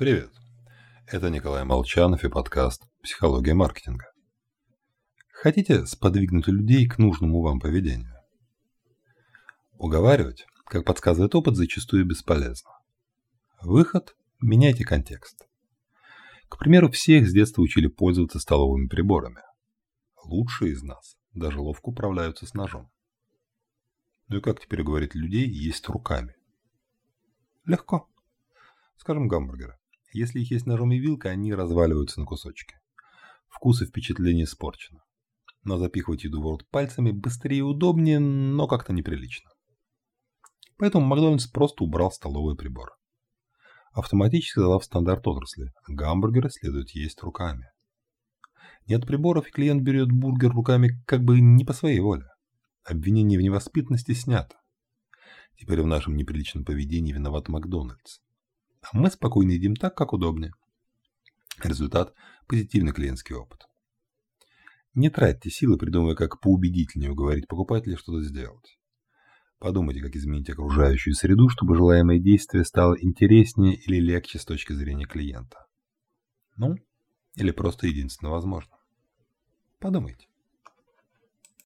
Привет. Это Николай Молчанов и подкаст «Психология маркетинга». Хотите сподвигнуть людей к нужному вам поведению? Уговаривать, как подсказывает опыт, зачастую бесполезно. Выход – меняйте контекст. К примеру, всех с детства учили пользоваться столовыми приборами. Лучшие из нас даже ловко управляются с ножом. Ну и как теперь говорить людей есть руками? Легко. Скажем, гамбургеры. Если их есть ножом и вилкой, они разваливаются на кусочки. Вкус и впечатление испорчено. Но запихивать еду в рот пальцами быстрее и удобнее, но как-то неприлично. Поэтому Макдональдс просто убрал столовый прибор. Автоматически задав стандарт отрасли, гамбургеры следует есть руками. Нет приборов, и клиент берет бургер руками как бы не по своей воле. Обвинение в невоспитанности снято. Теперь в нашем неприличном поведении виноват Макдональдс. А мы спокойно едим так, как удобнее. Результат – позитивный клиентский опыт. Не тратьте силы, придумывая, как поубедительнее уговорить покупателя что-то сделать. Подумайте, как изменить окружающую среду, чтобы желаемое действие стало интереснее или легче с точки зрения клиента. Ну, или просто единственно возможно. Подумайте.